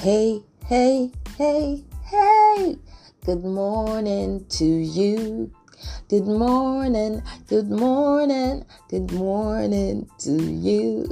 Hey, hey, hey, hey. Good morning to you. Good morning, good morning, good morning to you.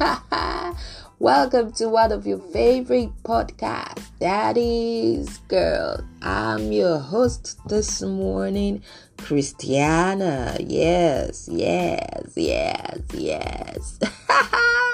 Welcome to one of your favorite podcasts, Daddy's Girl. I'm your host this morning, Christiana. Yes, yes, yes, yes.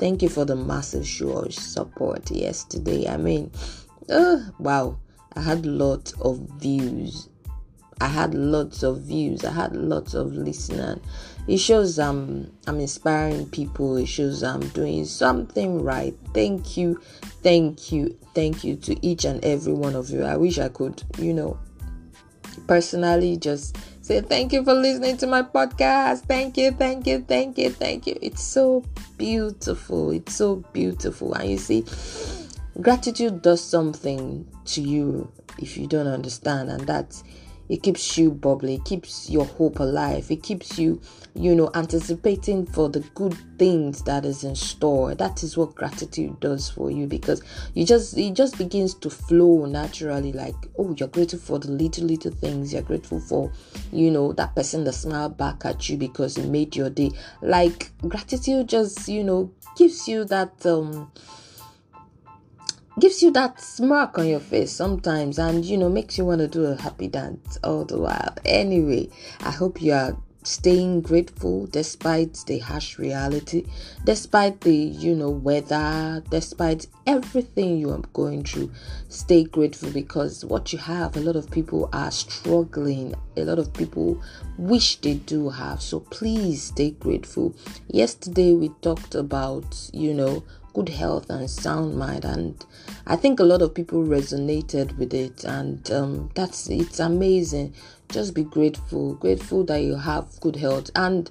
Thank you for the massive show of support yesterday. I mean, uh, wow, I had lots of views. I had lots of views. I had lots of listeners. It shows I'm I'm inspiring people. It shows I'm doing something right. Thank you, thank you, thank you to each and every one of you. I wish I could, you know, personally just say thank you for listening to my podcast. Thank you, thank you, thank you, thank you. It's so beautiful. It's so beautiful. And you see, gratitude does something to you if you don't understand, and that's it keeps you bubbly, it keeps your hope alive, it keeps you, you know, anticipating for the good things that is in store. That is what gratitude does for you because you just it just begins to flow naturally, like, oh, you're grateful for the little little things, you're grateful for, you know, that person that smiled back at you because it made your day. Like gratitude just, you know, gives you that um gives you that smirk on your face sometimes and you know makes you want to do a happy dance all the while. Anyway i hope you are staying grateful despite the harsh reality despite the you know weather despite everything you are going through. Stay grateful because what you have a lot of people are struggling. A lot of people wish they do have. So please stay grateful. Yesterday we talked about you know good health and sound mind and i think a lot of people resonated with it and um, that's it's amazing. Just be grateful grateful that you have good health and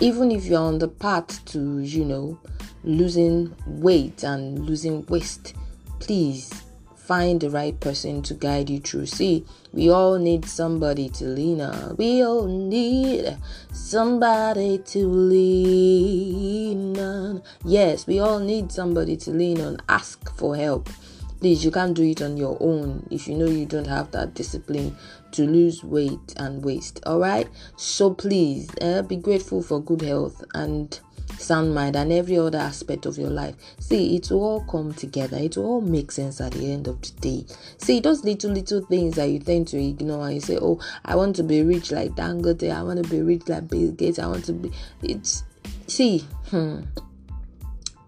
even if you're on the path to you know losing weight and losing waist please find the right person to guide you through. See, we all need somebody to lean on. We all need somebody to lean on. Yes, we all need somebody to lean on. Ask for help. Please, you can't do it on your own if you know you don't have that discipline to lose weight and waste. All right, so please uh, be grateful for good health and sound mind, and every other aspect of your life. See, it will all come together. It will all make sense at the end of the day. See, those little, little things that you tend to ignore and you say, Oh, I want to be rich like Dangote, I want to be rich like Bill Gates, I want to be. It's, see, hmm.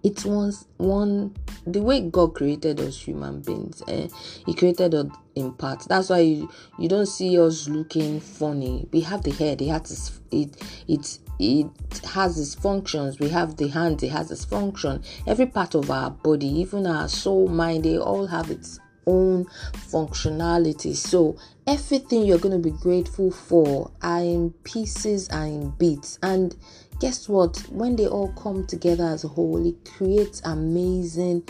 It was one the way God created us human beings. Eh, he created us in parts. That's why you, you don't see us looking funny. We have the head. It has it it it has its functions. We have the hand, it has its function. Every part of our body, even our soul, mind, they all have its own functionality. So everything you're going to be grateful for are in pieces and in bits. And guess what? When they all come together as a whole, it creates amazing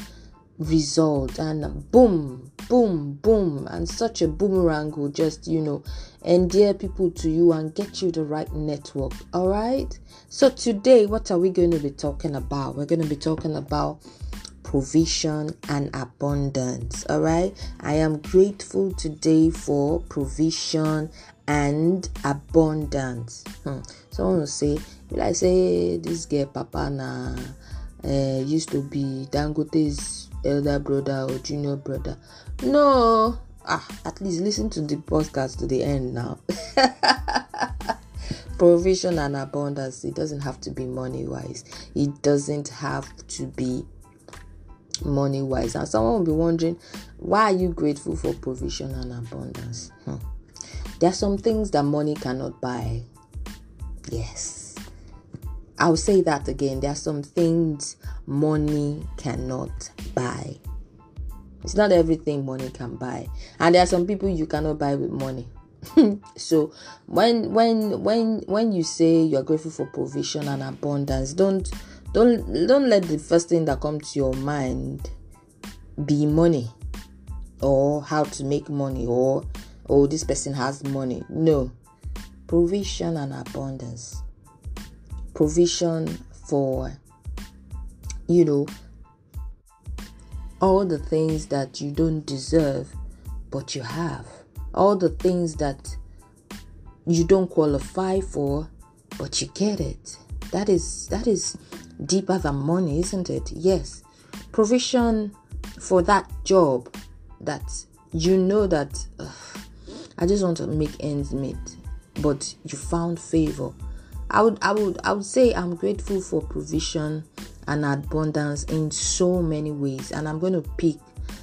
result and boom boom boom and such a boomerang will just you know endear people to you and get you the right network all right so today what are we going to be talking about? We're going to be talking about provision and abundance all right i am grateful today for provision and abundance. Hmm. someone will say will i say this girl papa na uh, used to be dangote's elder brother or junior brother. No, ah, at least listen to the podcast to the end now. Provision and abundance, it doesn't have to be money wise, it doesn't have to be money wise. And someone will be wondering, why are you grateful for provision and abundance? Hmm. There are some things that money cannot buy. Yes. I'll say that again. There are some things money cannot buy. It's not everything money can buy. And there are some people you cannot buy with money. so when when when when you say you're grateful for provision and abundance, don't don't don't let the first thing that comes to your mind be money or how to make money or oh this person has money. No. Provision and abundance. Provision for you know all the things that you don't deserve, but you have, all the things that you don't qualify for, but you get it. That is that is deeper than money, isn't it? Yes. Provision for that job that you know that I just want to make ends meet, but you found favor. I would I would I would say I'm grateful for provision and abundance in so many ways and I'm going to pick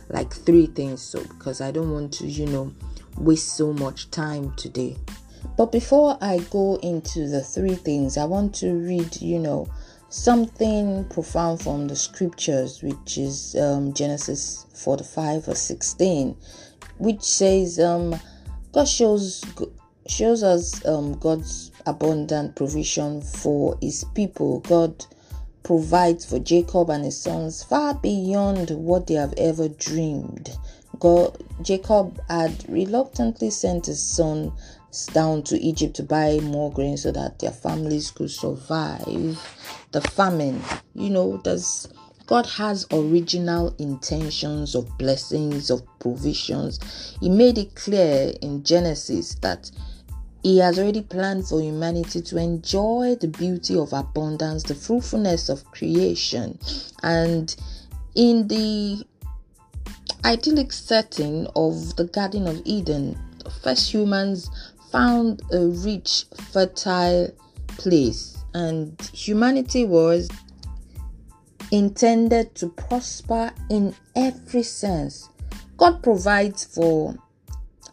like three things so because I don't want to, you know, waste so much time today. But before I go into the three things, I want to read, you know, something profound from the scriptures, which is um, Genesis 45 or 16, which says, um, God shows shows us um, God's abundant provision for His people. God provides for Jacob and his sons far beyond what they have ever dreamed. God, Jacob had reluctantly sent his son down to Egypt to buy more grain so that their families could survive the famine. You know, God has original intentions of blessings, of provisions. He made it clear in Genesis that He has already planned for humanity to enjoy the beauty of abundance, the fruitfulness of creation. And in the idyllic setting of the Garden of Eden, first humans found a rich, fertile place, and humanity was intended to prosper in every sense. God provides for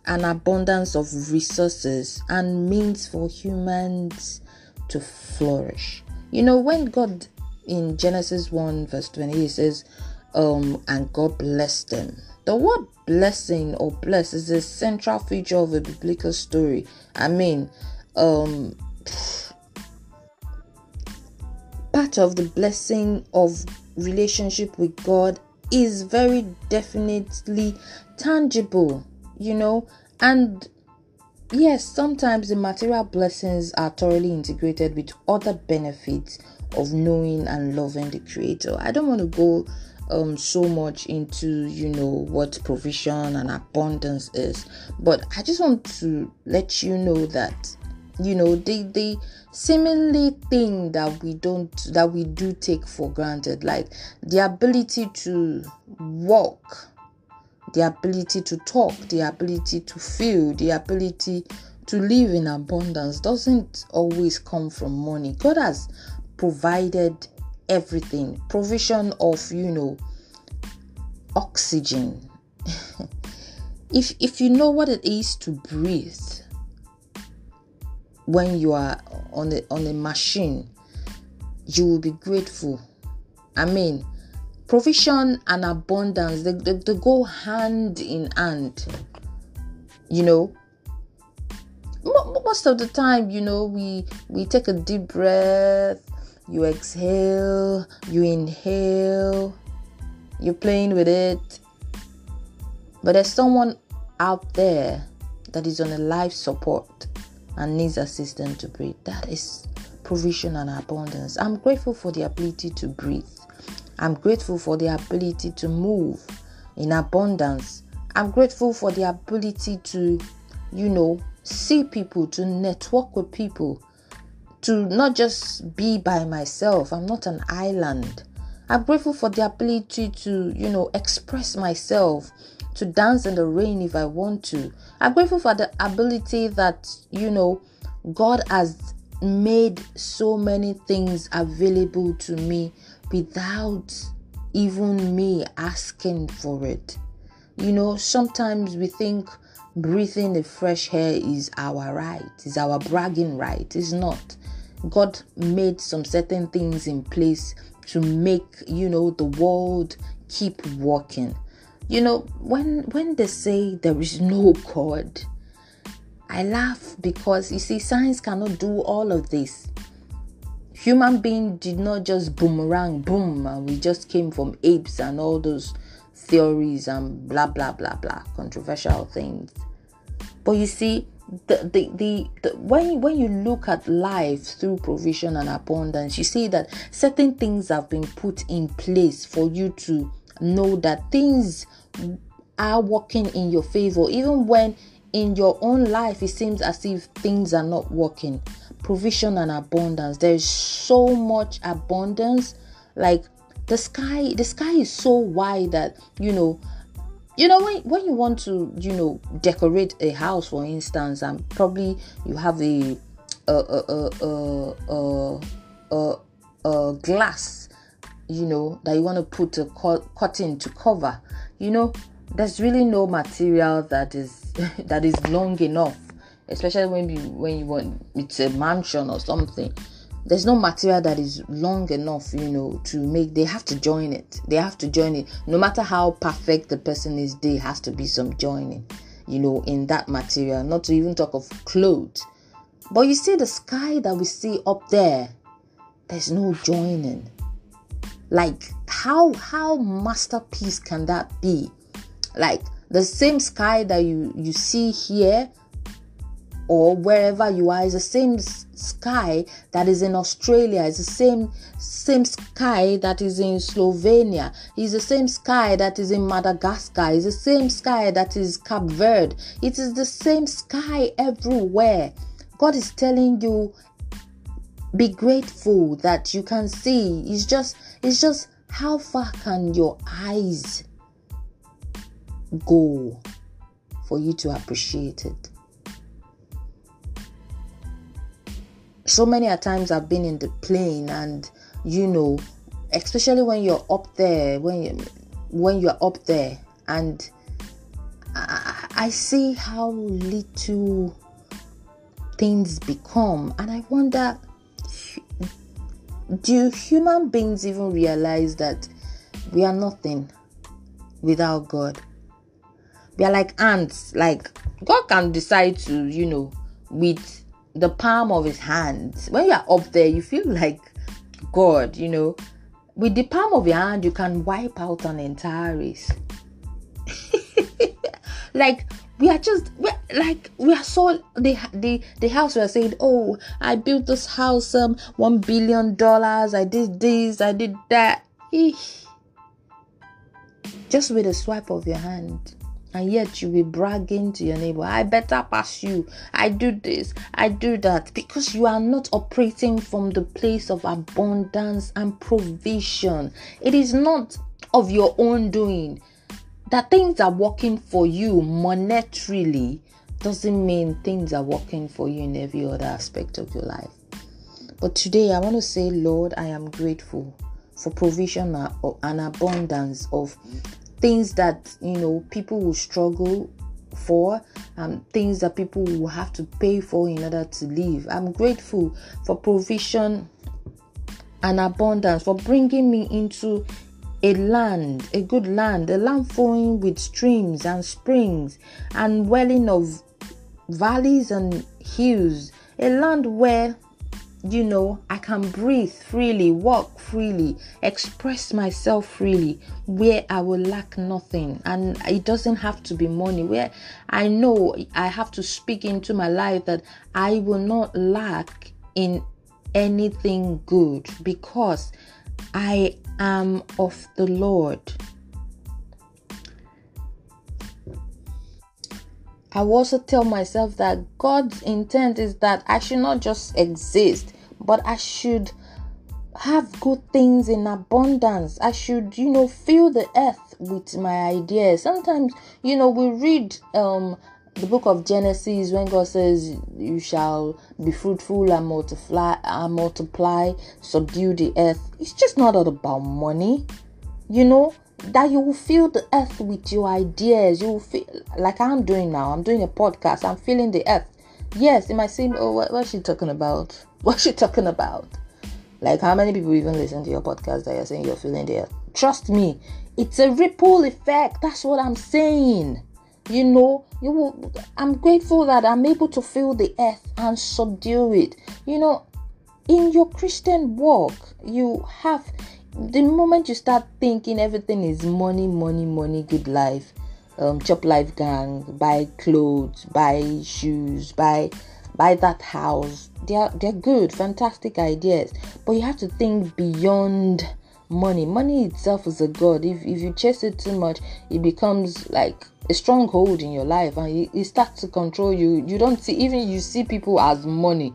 an abundance of resources and means for humans to flourish. You know, when God in Genesis 1 verse 20 he says, um, and God blessed them. The word blessing or bless is a central feature of a biblical story. I mean, um, part of the blessing of relationship with God is very definitely tangible, you know, and yes, sometimes the material blessings are thoroughly integrated with other benefits of knowing and loving the Creator. I don't want to go um so much into you know what provision and abundance is but i just want to let you know that you know the the seemingly thing that we don't that we do take for granted like the ability to walk the ability to talk the ability to feel the ability to live in abundance doesn't always come from money. God has provided everything. Provision of you know oxygen. If if you know what it is to breathe when you are on a on a machine you will be grateful. I mean provision and abundance they, they, they go hand in hand you know most of the time you know we we take a deep breath you exhale, you inhale, you're playing with it. But there's someone out there that is on a life support and needs assistance to breathe. That is provision and abundance. I'm grateful for the ability to breathe. I'm grateful for the ability to move in abundance. I'm grateful for the ability to, you know, see people, to network with people, to not just be by myself. I'm not an island. I'm grateful for the ability to, you know, express myself, to dance in the rain if I want to. I'm grateful for the ability that, you know, God has made so many things available to me without even me asking for it. You know, sometimes we think breathing the fresh air is our right, is our bragging right. It's not. God made some certain things in place to make, you know, the world keep working. You know, when when they say there is no God, I laugh because you see, science cannot do all of this. Human being did not just boomerang boom and we just came from apes and all those theories and blah blah blah blah controversial things. But you see, the, the, the, the, when when you look at life through provision and abundance you see that certain things have been put in place for you to know that things are working in your favor, even when in your own life it seems as if things are not working. Provision and abundance. There's so much abundance. Like the sky, the sky is so wide that you know you know when, when you want to you know decorate a house for instance and probably you have a a a a a, a, a glass you know that you want to put a curtain to cover you know there's really no material that is that is long enough especially when you when you want it's a mansion or something. There's no material that is long enough you know to make they have to join it. They have to join it. No matter how perfect the person is there has to be some joining you know in that material. Not to even talk of clothes. But you see the sky that we see up there there's no joining. Like how how masterpiece can that be? Like the same sky that you you see here or wherever you are is the same sky that is in Australia, it's the same same sky that is in Slovenia, it's the same sky that is in Madagascar, it's the same sky that is Cape Verde. It is the same sky everywhere. God is telling you be grateful that you can see. It's just it's just how far can your eyes go for you to appreciate it? So many a times I've been in the plane and you know, especially when you're up there, when you when you're up there and I, I see how little things become and I wonder do human beings even realize that we are nothing without God? We are like ants. Like God can decide to, you know, with the palm of his hands. When you're up there, you feel like God, you know. With the palm of your hand, you can wipe out an entire race. like we are just we're, like we are so the the the house we are saying oh i built this house um one billion dollars i did this i did that Eesh. just with a swipe of your hand and yet you will bragging to your neighbor i better pass you. I do this. I do that. Because you are not operating from the place of abundance and provision. It is not of your own doing. That things are working for you monetarily doesn't mean things are working for you in every other aspect of your life. But today i want to say lord i am grateful for provision and abundance of things that you know people will struggle for um, things that people will have to pay for in order to live. I'm grateful for provision and abundance for bringing me into a land a good land a land flowing with streams and springs and welling of valleys and hills a land where you know, I can breathe freely, walk freely, express myself freely, where I will lack nothing. And it doesn't have to be money, where I know I have to speak into my life that I will not lack in anything good because I am of the Lord. I will also tell myself that God's intent is that I should not just exist, but I should have good things in abundance. I should, you know, fill the earth with my ideas. Sometimes, you know, we read um the book of Genesis when God says you shall be fruitful and multiply and multiply, subdue the earth. It's just not all about money. You know, that you will fill the earth with your ideas. You will feel like I'm doing now. I'm doing a podcast. I'm filling the earth. Yes, it might seem, oh, what, what's she talking about? What's she talking about? Like, how many people even listen to your podcast that you're saying you're feeling there? Trust me, it's a ripple effect. That's what I'm saying. You know, you will. I'm grateful that I'm able to feel the earth and subdue it. You know, in your Christian walk, you have the moment you start thinking everything is money, money, money, good life, um, chop life gang, buy clothes, buy shoes, buy buy that house. They're they're good, fantastic ideas. But you have to think beyond money. Money itself is a god. If if you chase it too much, it becomes like a stronghold in your life and it, it starts to control you. You don't see even you see people as money.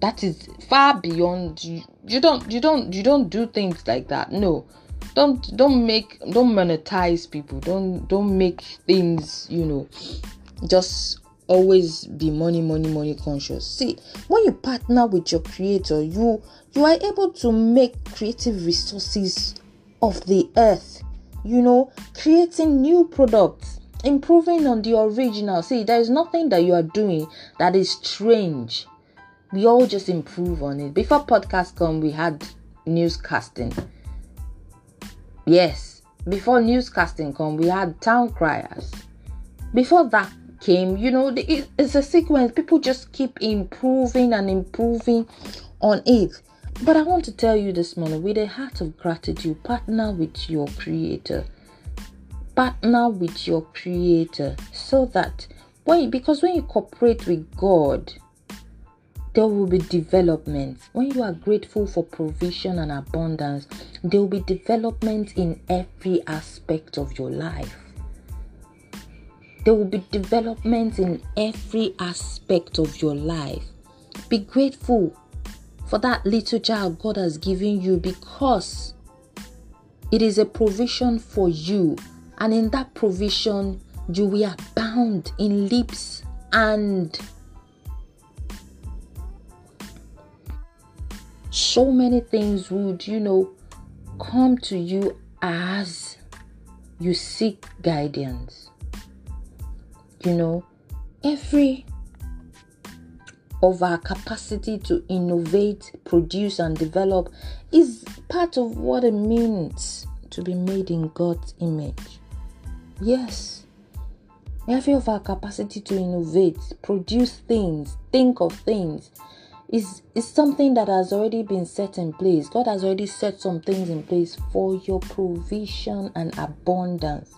That is far beyond you, you don't you don't you don't do things like that. No. Don't don't make don't monetize people. Don't don't make things, you know, just always be money money money conscious. See when you partner with your creator you you are able to make creative resources of the earth you know creating new products improving on the original. See there is nothing that you are doing that is strange. We all just improve on it. Before podcast come we had newscasting yes. Before newscasting come we had town criers. Before that came you know it's a sequence. People just keep improving and improving on it. But i want to tell you this morning with a heart of gratitude partner with your creator. Partner with your creator so that when because when you cooperate with god there will be development when you are grateful for provision and abundance there will be development in every aspect of your life there will be development in every aspect of your life. Be grateful for that little child God has given you because it is a provision for you. And in that provision, you will abound in lips and so many things would, you know, come to you as you seek guidance you know, every of our capacity to innovate, produce, and develop is part of what it means to be made in God's image. Yes. Every of our capacity to innovate, produce things, think of things, is, is something that has already been set in place. God has already set some things in place for your provision and abundance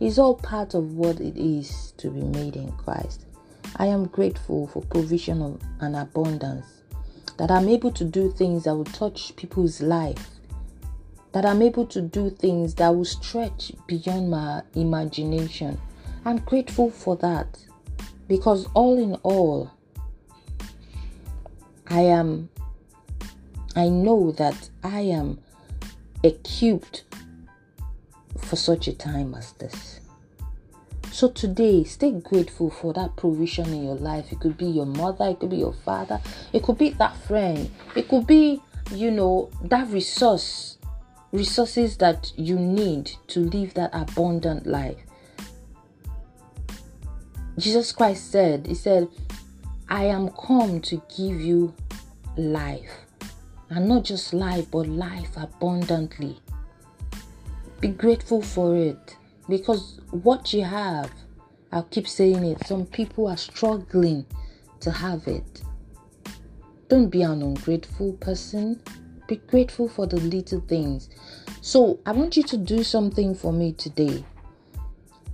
is all part of what it is to be made in Christ. I am grateful for provision of and abundance, that I'm able to do things that will touch people's life, that I'm able to do things that will stretch beyond my imagination. I'm grateful for that because all in all, I am, I know that I am equipped for such a time as this. So today, stay grateful for that provision in your life. It could be your mother, it could be your father, it could be that friend, it could be, you know, that resource, resources that you need to live that abundant life. Jesus Christ said, He said, I am come to give you life. And not just life, but life abundantly. Be grateful for it because what you have, I'll keep saying it, some people are struggling to have it. Don't be an ungrateful person. Be grateful for the little things. So, I want you to do something for me today.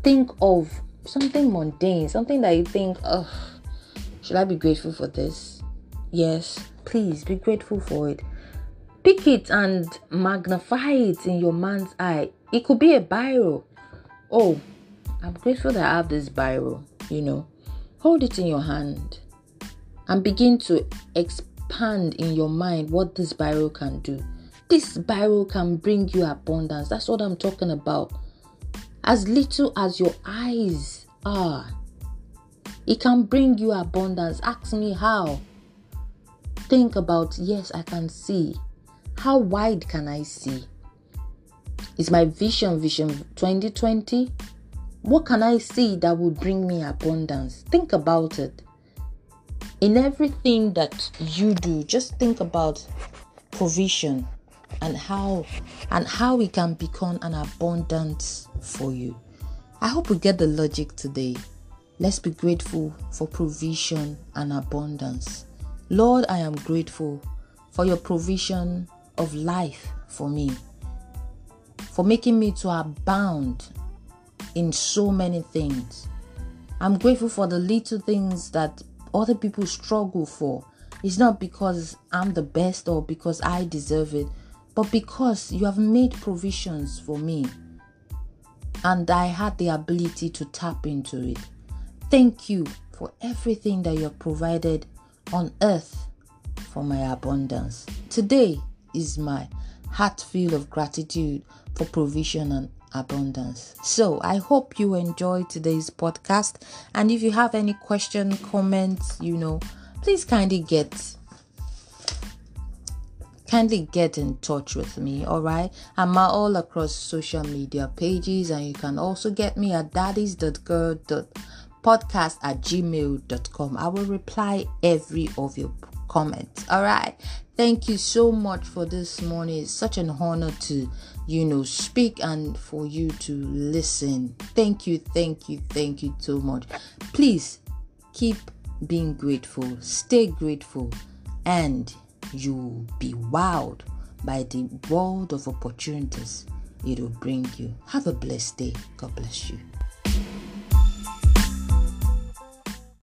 Think of something mundane, something that you think, oh, should I be grateful for this? Yes, please be grateful for it pick it and magnify it in your man's eye. It could be a biro. Oh, I'm grateful that I have this biro, you know. Hold it in your hand and begin to expand in your mind what this biro can do. This biro can bring you abundance. That's what I'm talking about. As little as your eyes are, it can bring you abundance. Ask me how. Think about, yes, I can see. How wide can I see? Is my vision vision 2020? What can I see that will bring me abundance? Think about it. In everything that you do, just think about provision and how and how it can become an abundance for you. I hope we get the logic today. Let's be grateful for provision and abundance. Lord, I am grateful for your provision of life for me, for making me to abound in so many things. I'm grateful for the little things that other people struggle for. It's not because I'm the best or because I deserve it, But because you have made provisions for me and I had the ability to tap into it, thank you for everything that you have provided on earth for my abundance. Today is my heart filled of gratitude for provision and abundance. So I hope you enjoyed today's podcast. And if you have any question, comments, you know, please kindly get kindly get in touch with me all right i'm all across social media pages and you can also get me at daddies.girl.podcast at gmail.com i will reply every of your comments. All right. Thank you so much for this morning. It's such an honor to you know speak and for you to listen. Thank you thank you thank you so much. Please keep being grateful. Stay grateful and you'll be wowed by the world of opportunities it will bring you. Have a blessed day. God bless you.